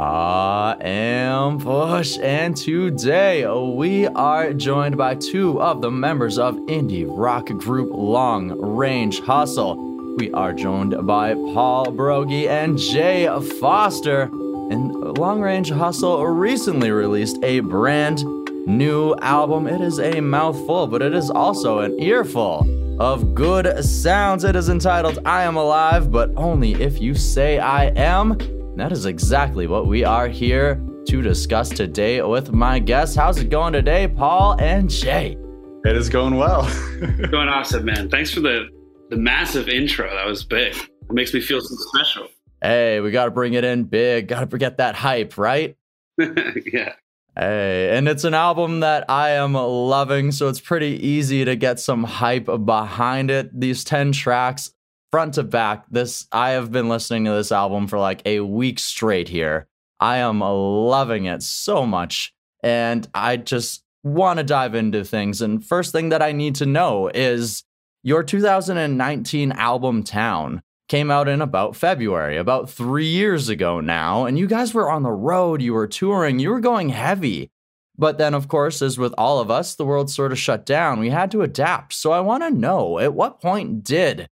I am Push, and today we are joined by two of the members of indie rock group Long Range Hustle. We are joined by Paul Brogy and Jay Foster. And Long Range Hustle recently released a brand new album. It is a mouthful, but it is also an earful of good sounds. It is entitled I Am Alive, but only if you say I am. That is exactly what we are here to discuss today with my guests. How's it going today, Paul and Jay? It is going well. going awesome, man. Thanks for the the massive intro. That was big. It makes me feel so special. Hey, we got to bring it in big. Got to forget that hype, right? yeah. Hey, and it's an album that I am loving, so it's pretty easy to get some hype behind it. These 10 tracks front to back. This I have been listening to this album for like a week straight here. I am loving it so much and I just want to dive into things and first thing that I need to know is your 2019 album Town came out in about February, about 3 years ago now, and you guys were on the road, you were touring, you were going heavy. But then, of course, as with all of us, the world sort of shut down. We had to adapt. So I want to know at what point did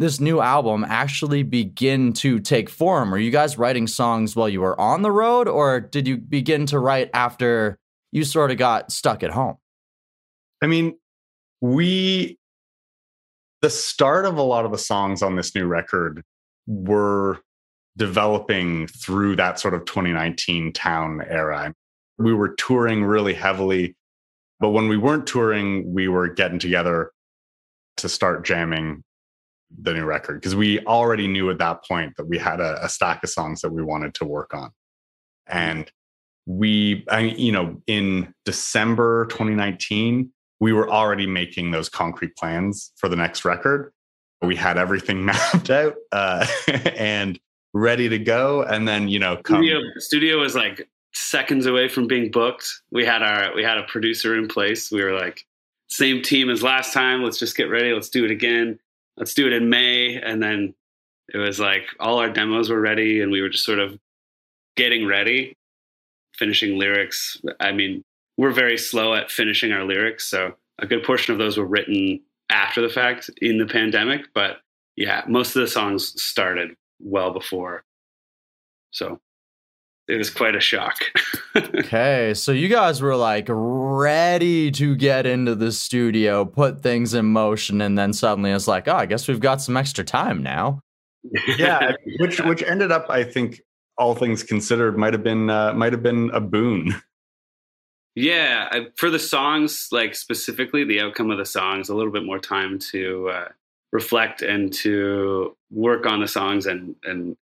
this new album actually begin to take form? Are you guys writing songs while you were on the road, or did you begin to write after you sort of got stuck at home? I mean, we, the start of a lot of the songs on this new record were developing through that sort of 2019 town era. We were touring really heavily, but when we weren't touring, we were getting together to start jamming the new record because we already knew at that point that we had a, a, stack of songs that we wanted to work on. And we I, you know in december 2019 we were already making those concrete plans for the next record. We had everything mapped out uh, and ready to go. And then you know come studio, studio was like seconds away from being booked. We had our we had a producer in place. We were like same team as last time. Let's just get ready. Let's do it again let's do it in May. And then it was like all our demos were ready and we were just sort of getting ready, finishing lyrics. I mean, we're very slow at finishing our lyrics. So a good portion of those were written after the fact in the pandemic. But yeah, most of the songs started well before. So it was quite a shock. okay, so you guys were like ready to get into the studio, put things in motion, and then suddenly it's like, oh, I guess we've got some extra time now. yeah, which which ended up, I think, all things considered, might have been uh, might have been a boon. Yeah, I, for the songs, like specifically the outcome of the songs, a little bit more time to uh, reflect and to work on the songs and and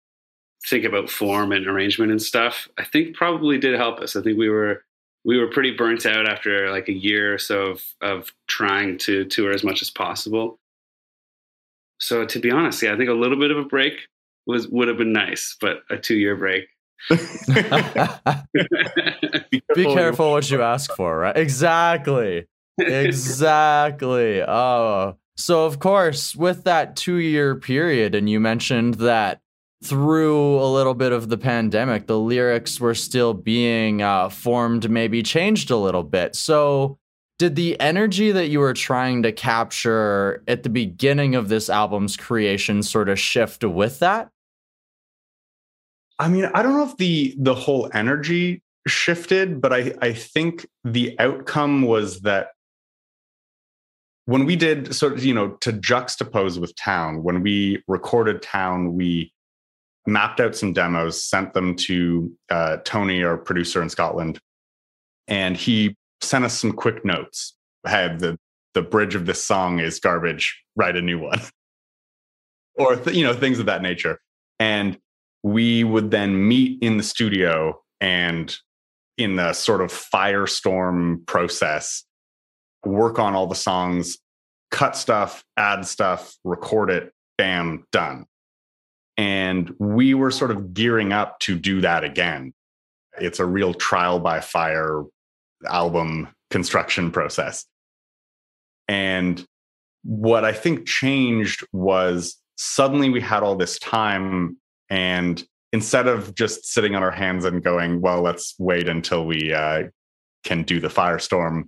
think about form and arrangement and stuff, I think probably did help us. I think we were we were pretty burnt out after like a year or so of of trying to tour as much as possible. So to be honest, yeah, I think a little bit of a break was would have been nice, but a two year break. be, careful. be careful what you ask for, right? Exactly. Exactly. Oh. So of course, with that two year period, and you mentioned that through a little bit of the pandemic, the lyrics were still being uh, formed, maybe changed a little bit. So, did the energy that you were trying to capture at the beginning of this album's creation sort of shift with that? I mean, I don't know if the the whole energy shifted, but I I think the outcome was that when we did sort of you know to juxtapose with Town, when we recorded Town, we mapped out some demos, sent them to uh, Tony, our producer in Scotland, and he sent us some quick notes. Had the the bridge of this song is garbage. Write a new one, or th- you know things of that nature. And we would then meet in the studio and in the sort of firestorm process, work on all the songs, cut stuff, add stuff, record it, bam, done. And we were sort of gearing up to do that again. It's a real trial by fire album construction process. And what I think changed was suddenly we had all this time and instead of just sitting on our hands and going, well, let's wait until we uh, can do the firestorm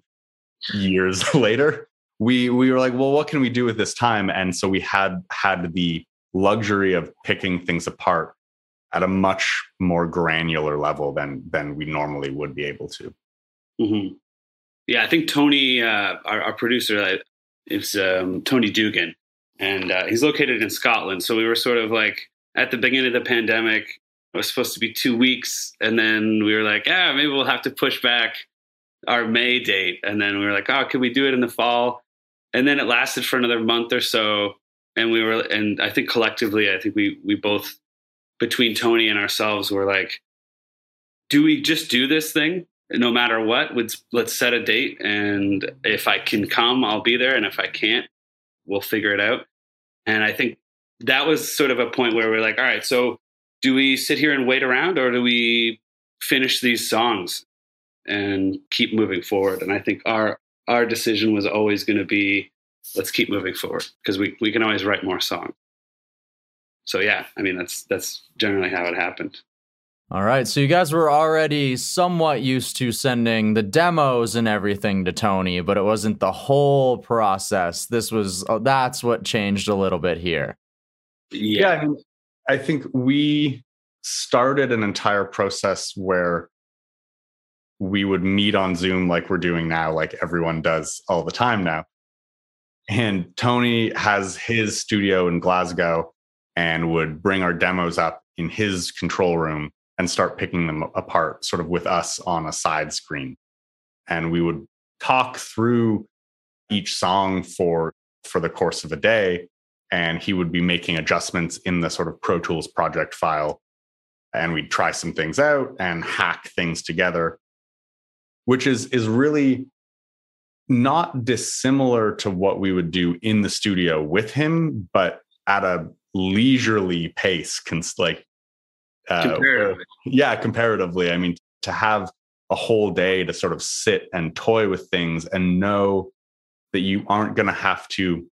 years later, we we were like, well, what can we do with this time? And so we had had the luxury of picking things apart at a much more granular level than than we normally would be able to. Mm-hmm. Yeah, I think Tony, uh, our, our, producer, uh, is um, Tony Doogan, and uh, he's located in Scotland. So we were sort of like at the beginning of the pandemic. It was supposed to be two weeks, and then we were like, "Yeah, maybe we'll have to push back our May date." And then we were like, "Oh, can we do it in the fall?" And then it lasted for another month or so, and we were, and I think collectively, I think we we both between Tony and ourselves were like, "Do we just do this thing?" no matter what let's let's set a date and if i can come i'll be there and if i can't we'll figure it out and i think that was sort of a point where we're like all right so do we sit here and wait around or do we finish these songs and keep moving forward and i think our our decision was always going to be let's keep moving forward because we, we can always write more songs so yeah i mean that's that's generally how it happened all right. So you guys were already somewhat used to sending the demos and everything to Tony, but it wasn't the whole process. This was oh, that's what changed a little bit here. Yeah. yeah I, mean, I think we started an entire process where we would meet on Zoom like we're doing now, like everyone does all the time now. And Tony has his studio in Glasgow and would bring our demos up in his control room and start picking them apart sort of with us on a side screen. And we would talk through each song for for the course of a day and he would be making adjustments in the sort of pro tools project file. And we'd try some things out and hack things together which is is really not dissimilar to what we would do in the studio with him but at a leisurely pace cons- like uh, comparatively. yeah, comparatively. I mean, to have a whole day to sort of sit and toy with things and know that you aren't going to have to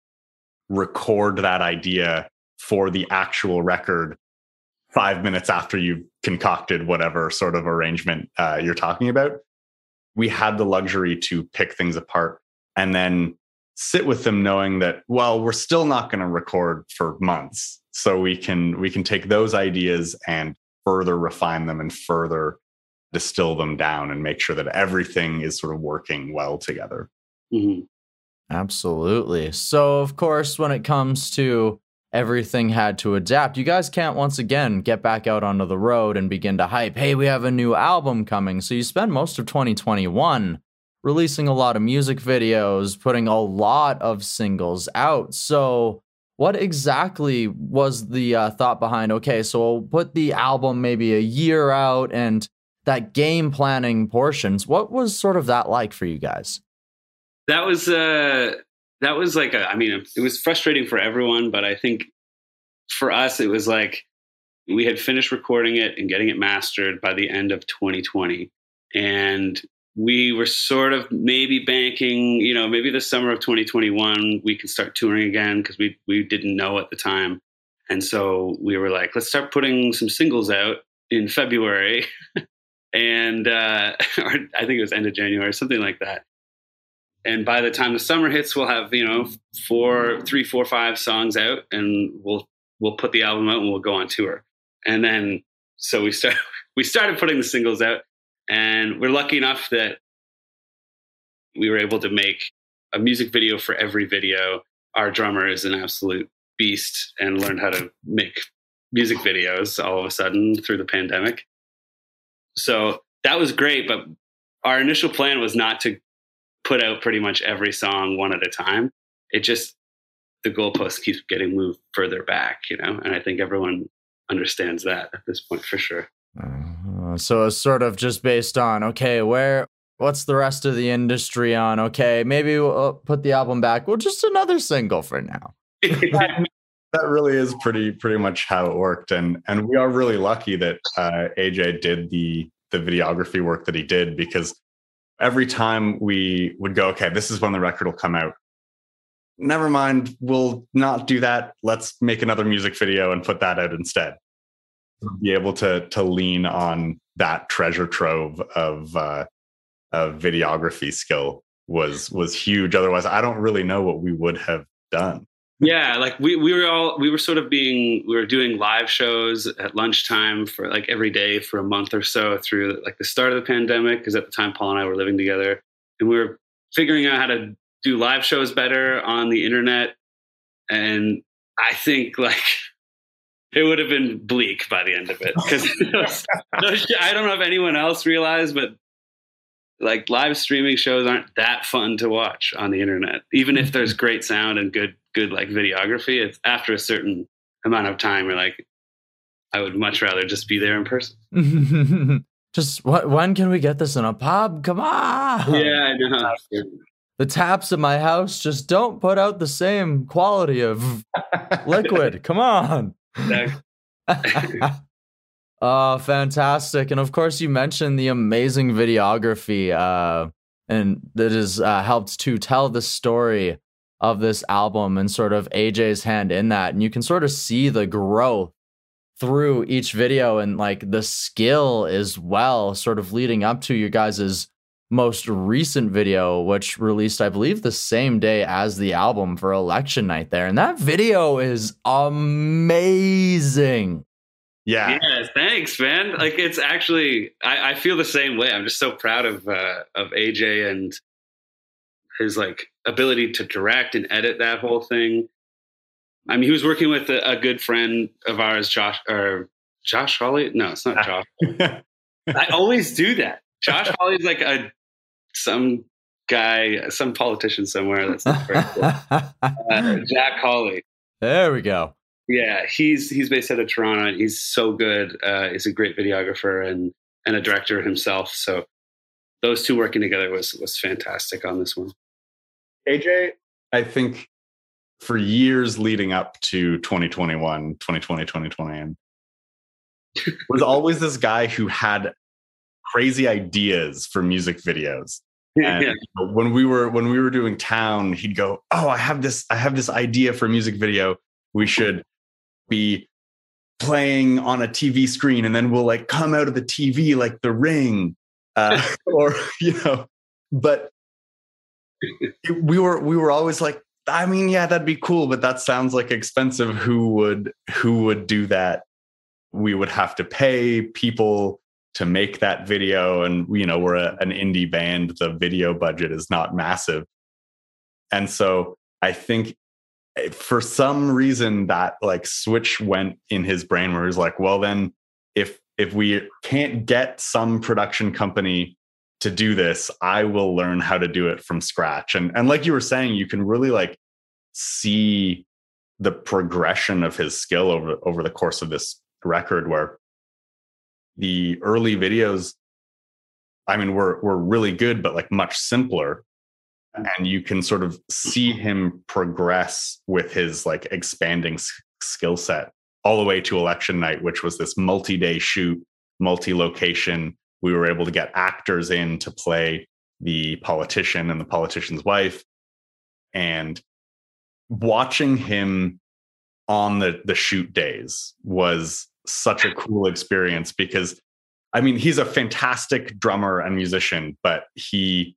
record that idea for the actual record five minutes after you've concocted whatever sort of arrangement uh, you're talking about. We had the luxury to pick things apart and then sit with them knowing that well we're still not going to record for months so we can we can take those ideas and further refine them and further distill them down and make sure that everything is sort of working well together. Mm-hmm. Absolutely. So, of course, when it comes to everything had to adapt, you guys can't once again get back out onto the road and begin to hype, hey, we have a new album coming. So, you spend most of 2021 releasing a lot of music videos, putting a lot of singles out. So, what exactly was the uh, thought behind okay so we'll put the album maybe a year out and that game planning portions what was sort of that like for you guys that was uh that was like a, I mean it was frustrating for everyone but i think for us it was like we had finished recording it and getting it mastered by the end of 2020 and we were sort of maybe banking, you know, maybe the summer of 2021 we could start touring again because we we didn't know at the time. And so we were like, let's start putting some singles out in February. and uh, I think it was end of January, something like that. And by the time the summer hits, we'll have, you know, four, three, four, five songs out and we'll we'll put the album out and we'll go on tour. And then so we start we started putting the singles out and we're lucky enough that we were able to make a music video for every video. Our drummer is an absolute beast and learned how to make music videos all of a sudden through the pandemic. So that was great, but our initial plan was not to put out pretty much every song one at a time. It just the goalpost keeps getting moved further back, you know, and I think everyone understands that at this point for sure. Uh, so it's sort of just based on okay, where what's the rest of the industry on? Okay, maybe we'll put the album back. Well, just another single for now. that, that really is pretty pretty much how it worked, and and we are really lucky that uh, AJ did the the videography work that he did because every time we would go, okay, this is when the record will come out. Never mind, we'll not do that. Let's make another music video and put that out instead be able to to lean on that treasure trove of uh, of videography skill was was huge. Otherwise, I don't really know what we would have done. Yeah, like we we were all we were sort of being we were doing live shows at lunchtime for like every day for a month or so through like the start of the pandemic because at the time Paul and I were living together. And we were figuring out how to do live shows better on the internet. And I think like it would have been bleak by the end of it because I don't know if anyone else realized, but like live streaming shows aren't that fun to watch on the internet. Even if there's mm-hmm. great sound and good good like videography, it's after a certain amount of time you're like I would much rather just be there in person. just what when can we get this in a pub? Come on. Yeah, I know. The taps in my house just don't put out the same quality of liquid. Come on. oh, fantastic. And of course, you mentioned the amazing videography, uh, and that has uh, helped to tell the story of this album and sort of AJ's hand in that. And you can sort of see the growth through each video and like the skill as well, sort of leading up to you guys's most recent video, which released, I believe, the same day as the album for election night there. And that video is amazing. Yeah. Yeah. Thanks, man. Like it's actually, I, I feel the same way. I'm just so proud of, uh, of AJ and his like ability to direct and edit that whole thing. I mean, he was working with a, a good friend of ours, Josh, or Josh Holly. No, it's not Josh. I always do that. Josh Hawley's like a some guy, some politician somewhere. That's not very cool. uh, Jack Hawley. There we go. Yeah, he's he's based out of Toronto. and He's so good. Uh, he's a great videographer and and a director himself. So those two working together was was fantastic on this one. AJ, I think for years leading up to 2021, 2020, 2020, was always this guy who had crazy ideas for music videos. And yeah. when we were when we were doing town, he'd go, "Oh, I have this I have this idea for a music video. We should be playing on a TV screen, and then we'll like come out of the TV like The Ring, uh, or you know." But we were we were always like, I mean, yeah, that'd be cool, but that sounds like expensive. Who would who would do that? We would have to pay people to make that video and you know we're a, an indie band the video budget is not massive and so i think for some reason that like switch went in his brain where he's like well then if if we can't get some production company to do this i will learn how to do it from scratch. And and like you were saying you can really like see the progression of his skill over over the course of this record where the early videos i mean were were really good but like much simpler Mm-hmm. and you can sort of see mm-hmm. him progress with his like expanding s- skill set all the way to election night which was this multi-day shoot multi-location. We were able to get actors in to play the politician and the politician's wife. And watching him on the the shoot days was such a cool experience because I mean, he's a fantastic drummer and musician, but he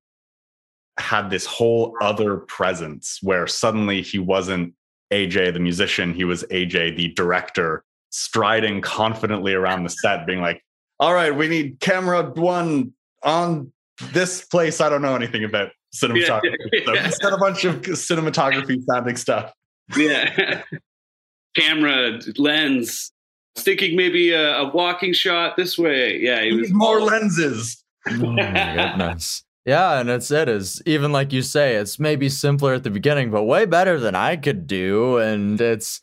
had this whole other presence where suddenly he wasn't AJ the musician, he was AJ the director, striding confidently around the set, being like, All right, we need camera one on this place. I don't know anything about cinematography. Yeah, yeah. So he's got a bunch of cinematography sounding stuff. Yeah. camera, lens, thinking maybe a, a, walking shot this way. Yeah, he was more lenses. oh my goodness. Yeah, and it's it is even like you say, it's maybe simpler at the beginning, but way better than I could do. And it's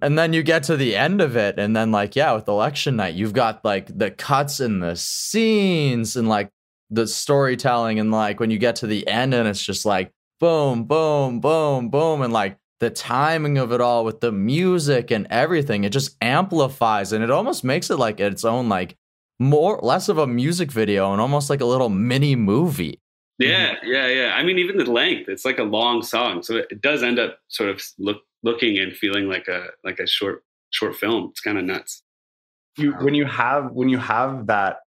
and then you get to the end of it, and then like, yeah, with election night, you've got like the cuts and the scenes and like the storytelling, and like when you get to the end, and it's just like boom, boom, boom, boom, and like the timing of it all with the music and everything it just amplifies and it almost makes it like its own like more less of a music video and almost like a little mini movie. Yeah yeah yeah. I mean even the length it's like a long song. So it does end up sort of look looking and feeling like a like a short short film. It's kind of nuts. You when you have when you have that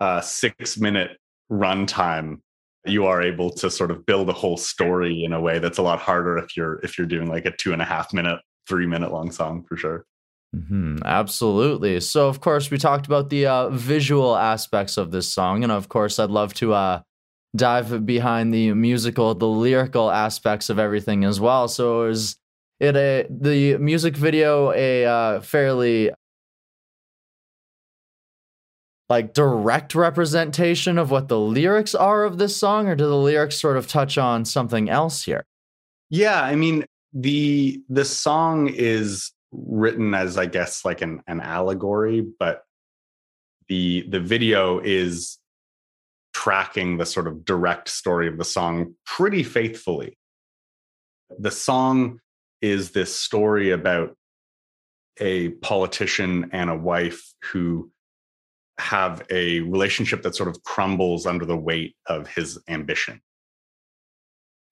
uh, six minute runtime, you are able to sort of build a whole story in a way that's a lot harder if you're if you're doing like a two and a half minute, three minute long song for sure. Mm-hmm, absolutely. So, of course, we talked about the uh, visual aspects of this song, and of course, I'd love to uh, dive behind the musical, the lyrical aspects of everything as well. So, is it a the music video a uh, fairly like direct representation of what the lyrics are of this song, or do the lyrics sort of touch on something else here? Yeah, I mean the the song is written as I guess like an an allegory, but the the video is tracking the sort of direct story of the song pretty faithfully. The song is this story about a politician and a wife who have a relationship that sort of crumbles under the weight of his ambition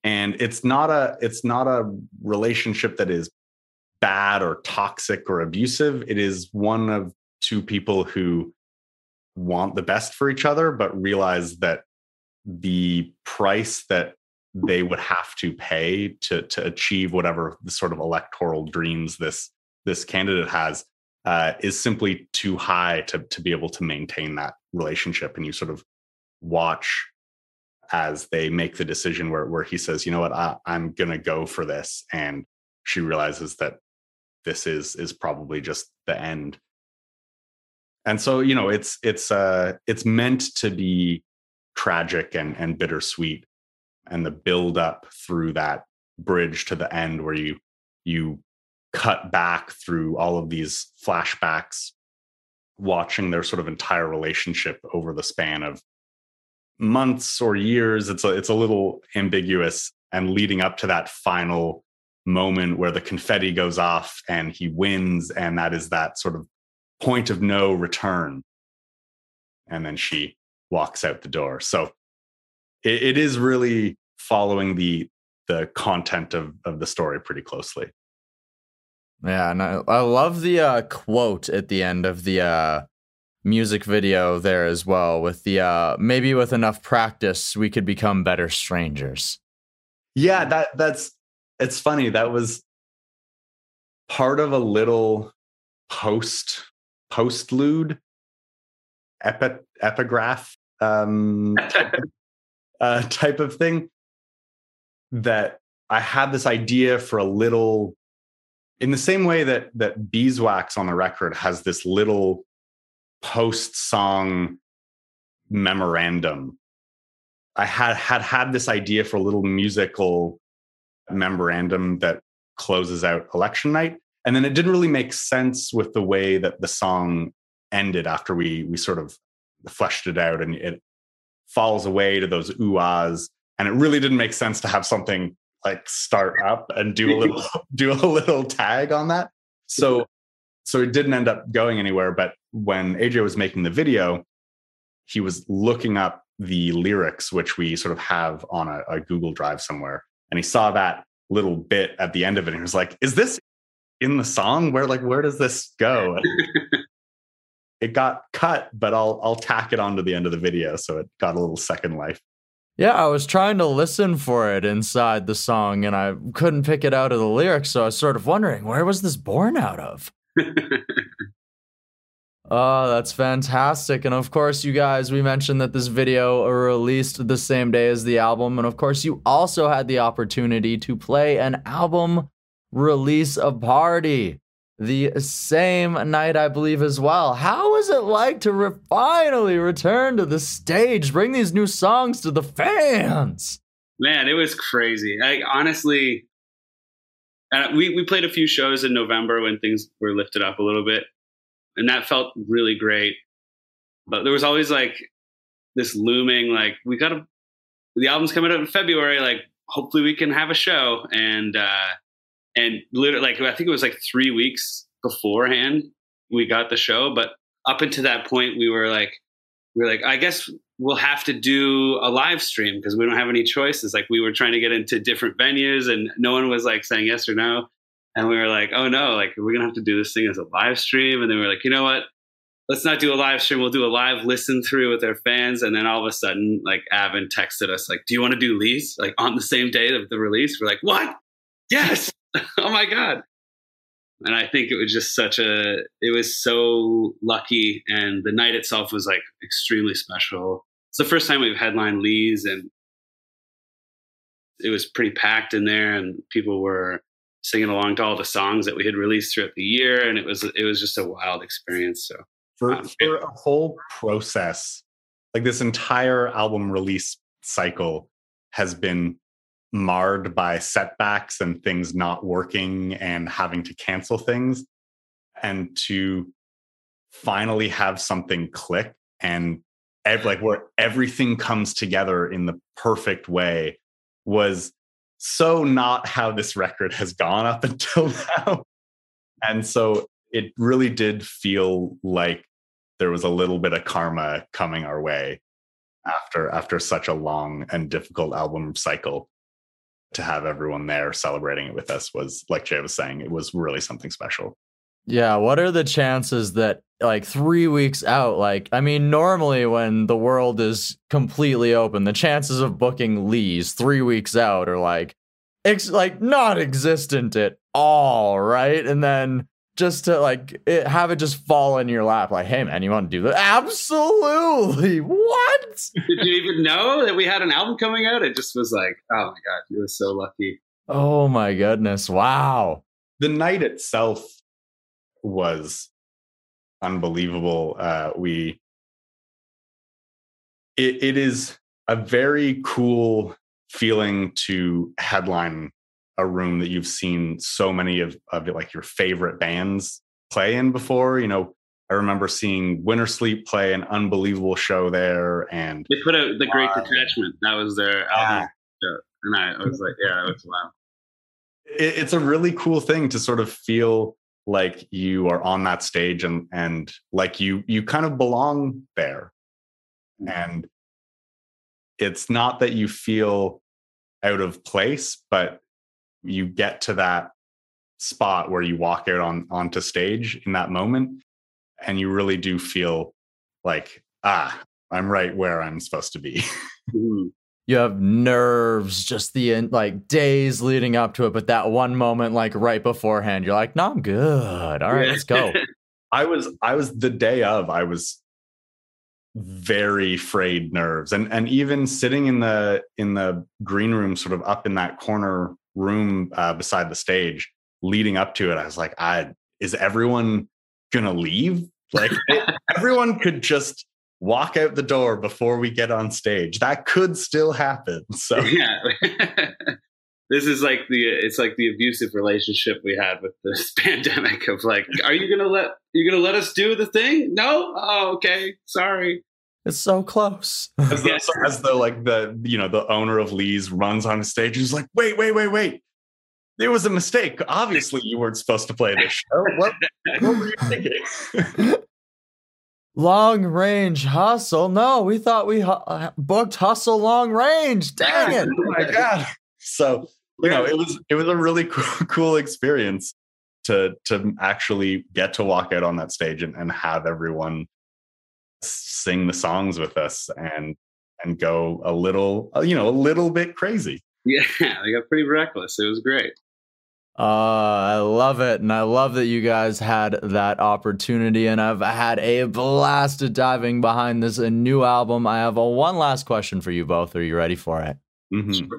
and it's not a it's not a relationship that is bad or toxic or abusive it is one of two people who want the best for each other but realize that the price that they would have to pay to to achieve whatever the sort of electoral dreams this this candidate has uh, is simply too high to to be able to maintain that relationship. And you sort of watch as they make the decision where where he says, you know what, I, I'm gonna go for this, and she realizes that this is is probably just the end. And so you know it's it's uh it's meant to be tragic and and bittersweet, and the build up through that bridge to the end where you you cut back through all of these flashbacks, watching their sort of entire relationship over the span of months or years. It's a, it's a little ambiguous. And leading up to that final moment where the confetti goes off and he wins, and that is that sort of point of no return. And then she walks out the door. So it, it is really following the the content of, of the story pretty closely. Yeah, and I, I love the uh, quote at the end of the uh, music video there as well. With the uh, maybe with enough practice, we could become better strangers. Yeah, that that's it's funny. That was part of a little post postlude epi, epigraph um, uh, type of thing that I had this idea for a little in the same way that that beeswax on the record has this little post song memorandum i had had had this idea for a little musical memorandum that closes out election night and then it didn't really make sense with the way that the song ended after we we sort of fleshed it out and it falls away to those oohs and it really didn't make sense to have something like start up and do a little do a little tag on that. So so it didn't end up going anywhere. But when AJ was making the video, he was looking up the lyrics, which we sort of have on a, a Google Drive somewhere, and he saw that little bit at the end of it, and he was like, "Is this in the song? Where like where does this go?" it got cut, but I'll I'll tack it onto the end of the video, so it got a little second life. Yeah, I was trying to listen for it inside the song and I couldn't pick it out of the lyrics. So I was sort of wondering, where was this born out of? oh, that's fantastic. And of course, you guys, we mentioned that this video released the same day as the album. And of course, you also had the opportunity to play an album release a party the same night, I believe, as well. How was it like to re- finally return to the stage, bring these new songs to the fans? Man, it was crazy. I honestly, uh, we we played a few shows in November when things were lifted up a little bit, and that felt really great. But there was always like this looming, like we got to. The album's coming out in February. Like, hopefully, we can have a show, and uh, and literally like i think it was like three weeks beforehand we got the show but up until that point we were like we were like i guess we'll have to do a live stream because we don't have any choices like we were trying to get into different venues and no one was like saying yes or no and we were like oh no like we're gonna have to do this thing as a live stream and then we are like you know what let's not do a live stream. We'll do a live listen through with our fans. And then all of a sudden, like Avin texted us, like, do you want to do Lee's? Like on the same day of the release. We're like, what? Yes. oh my God. And I think it was just such a, it was so lucky. And the night itself was like extremely special. It's the first time we've headlined Lee's and it was pretty packed in there and people were singing along to all the songs that we had released throughout the year. And it was, it was just a wild experience. So for, um, for a whole process, like this entire album release cycle has been marred by setbacks and things not working and having to cancel things. And to finally have something click and ev- like where everything comes together in the perfect way was so not how this record has gone up until now. And so it really did feel like there was a little bit of karma coming our way after after such a long and difficult album cycle to have everyone there celebrating it with us was like jay was saying it was really something special yeah what are the chances that like three weeks out like i mean normally when the world is completely open the chances of booking lee's three weeks out are like ex- like not existent at all right? And then just to like it, have it just fall in your lap like hey man you want to do that absolutely what? Did you even know that we had an album coming out? It just was like oh my god you were so lucky. Oh my goodness wow. The night itself was unbelievable uh we it, it is a very cool feeling to headline a room that you've seen so many of, of like your favorite bands play in before. You know, I remember seeing Wintersleep play an unbelievable show there, and they put out the Great Detachment. That was their album, yeah. and I, I, was like, yeah, that was wow. It, it's a really cool thing to sort of feel like you are on that stage and and like you you kind of belong there, mm-hmm. and it's not that you feel out of place, but you get to that spot where you walk out on onto stage in that moment and you really do feel like ah i'm right where i'm supposed to be mm-hmm. You have nerves just the like days leading up to it but that one moment like right beforehand you're like no i'm good. All right let's go. I was i was the day of i was very frayed nerves. And and even sitting in the in the green room sort of up in that corner room uh, beside the stage leading up to it i was like i is everyone gonna leave? Like everyone could just walk out the door before we get on stage that could still happen so yeah this is like the it's like the abusive relationship we had with this pandemic of like are you gonna let you gonna let us do the thing no oh okay sorry it's so close. as, though, as though like the you know the owner of Lee's runs on stage and is like, wait, wait, wait, wait. There was a mistake. Obviously, you weren't supposed to play this show. What, what were you thinking? long range hustle. No, we thought we hu- uh, booked hustle long range. Dang it! oh my god! So you know, it was it was a really cool, cool experience to to actually get to walk out on that stage and, and have everyone sing the songs with us and and go a little uh, you know a little bit crazy yeah they got pretty reckless it was great uh, I love it. And I love that you guys had that opportunity. And I've had a blast of diving behind this new album. I have a one last question for you both. Are you ready for it? Mm-hmm.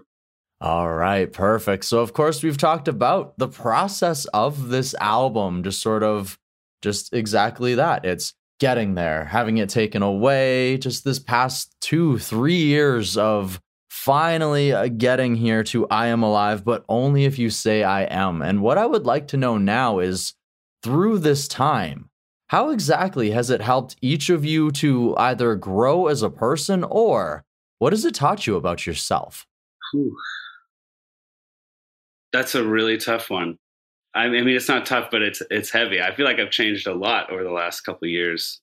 All right, perfect. So, of course, we've talked about the process of this album, just sort of just exactly that. It's getting there, having it taken away, just this past two, three years of finally uh, getting here to I am alive, but only if you say I am. And what I would like to know now is through this time, how exactly has it helped each of you to either grow as a person or what has it taught you about yourself? Whew. That's a really tough one. I mean, it's not tough, but it's it's heavy. I feel like I've changed a lot over the last couple years.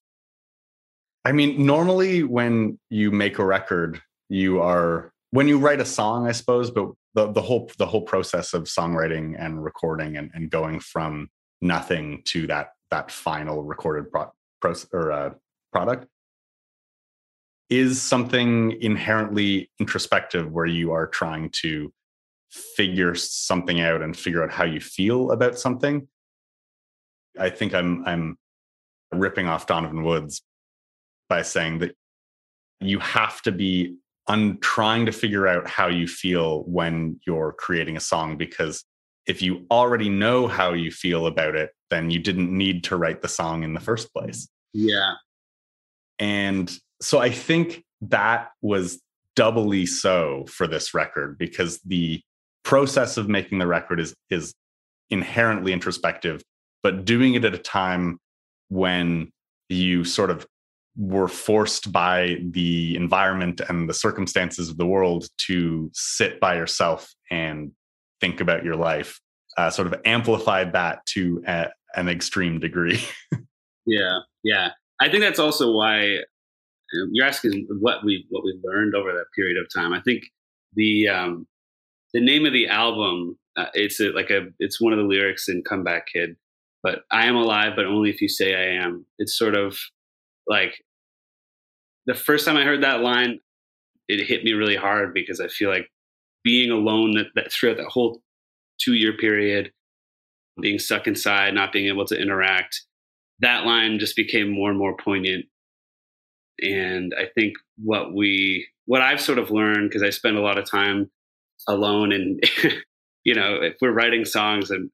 I mean, normally when you make a record, you are when you write a song, I suppose, but the the whole the whole process of songwriting and recording and, and going from nothing to that that final recorded pro- process or uh, product is something inherently introspective where you are trying to figure something out and figure out how you feel about something. I think i'm i'm ripping off donovan woods by saying that you have to be un- trying to figure out how you feel when you're creating a song because if you already know how you feel about it then you didn't need to write the song in the first place. Yeah. And so I think that was doubly so for this record because the process of making the record is is inherently introspective, but doing it at a time when you sort of were forced by the environment and the circumstances of the world to sit by yourself and think about your life uh, sort of amplified that to a, an extreme degree yeah yeah i think that's also why you're asking what we what we learned over that period of time. I think the um, the name of the album uh, it's a, like a it's one of the lyrics in Comeback Kid, but I am alive, but only if you say I am. It's sort of like the first time I heard that line, it hit me really hard because I feel like being alone that, that throughout that whole two year period, being stuck inside, not being able to interact, that line just became more and more poignant. And I think what we, what I've sort of learned, because I spend a lot of time alone and, you know, if we're writing songs and,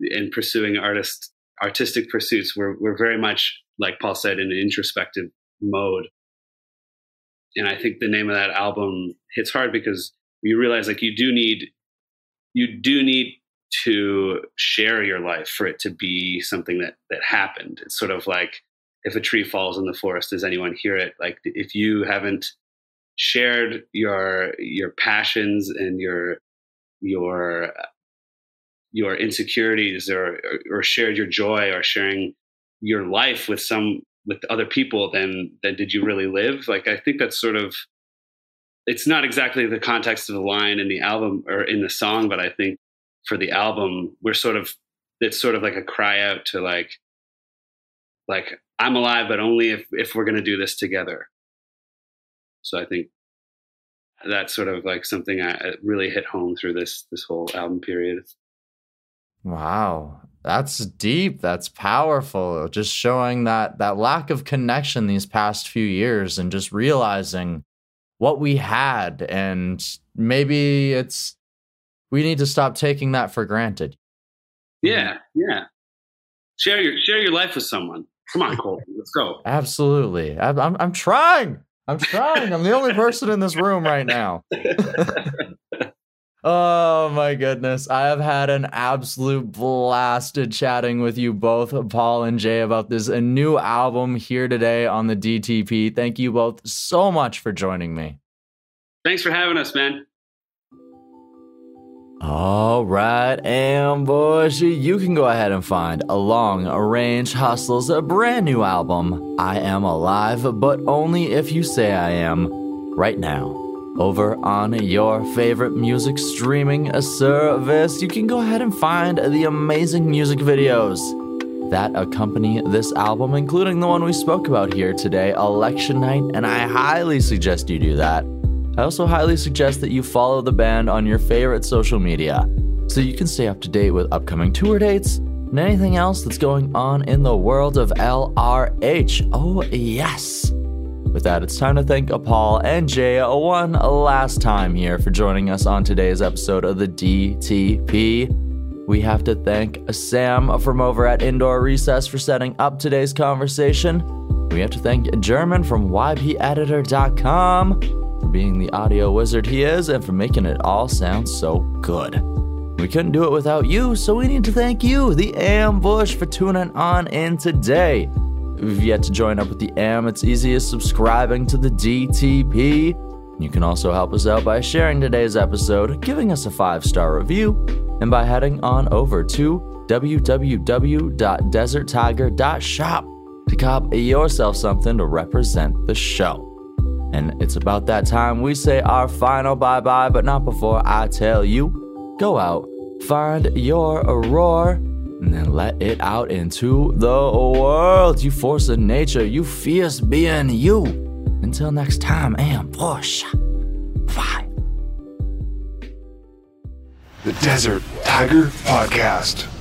and pursuing artist, artistic pursuits, we're, we're very much, like Paul said, in an introspective mode. And I think the name of that album hits hard because you realize like you do need, you do need to share your life for it to be something that that happened. It's sort of like if a tree falls in the forest, does anyone hear it? Like if you haven't shared your your passions and your your your insecurities or or shared your joy or sharing your life with some with other people then then did you really live like i think that's sort of it's not exactly the context of the line in the album or in the song but i think for the album we're sort of it's sort of like a cry out to like like I'm alive, but only if if we're going to do this together. So I think that's sort of like something I really hit home through this this whole album period. Wow, that's deep. That's powerful. Just showing that that lack of connection these past few years, and just realizing what we had, and maybe it's we need to stop taking that for granted. Yeah, yeah. Share your share your life with someone. Come on, Cole. Let's go. Absolutely. I'm, I'm, I'm trying. I'm trying. I'm the only person in this room right now. oh my goodness. I have had an absolute blast chatting with you both, Paul and Jay, about this new album here today on the DTP. Thank you both so much for joining me. Thanks for having us, man. All right, Ambush, you can go ahead and find Along Range Hustle's a brand new album, I Am Alive, but only if you say I am, right now. Over on your favorite music streaming service, you can go ahead and find the amazing music videos that accompany this album, including the one we spoke about here today, Election Night, and I highly suggest you do that. I also highly suggest that you follow the band on your favorite social media so you can stay up to date with upcoming tour dates and anything else that's going on in the world of LRH. Oh, yes. With that, it's time to thank Paul and Jay one last time here for joining us on today's episode of the DTP. We have to thank Sam from over at Indoor Recess for setting up today's conversation. We have to thank German from YPEditor.com for being the audio wizard he is and for making it all sound so good. We couldn't do it without you, so we need to thank you, the Ambush, for tuning on in today. If you've yet to join up with the AM, it's easy as subscribing to the DTP. You can also help us out by sharing today's episode, giving us a five star review, and by heading on over to www.deserttiger.shop to cop yourself something to represent the show. And it's about that time we say our final bye bye, but not before I tell you go out, find your roar, and then let it out into the world. You force of nature, you fierce being you. Until next time, ambush. Bye. The Desert Tiger Podcast.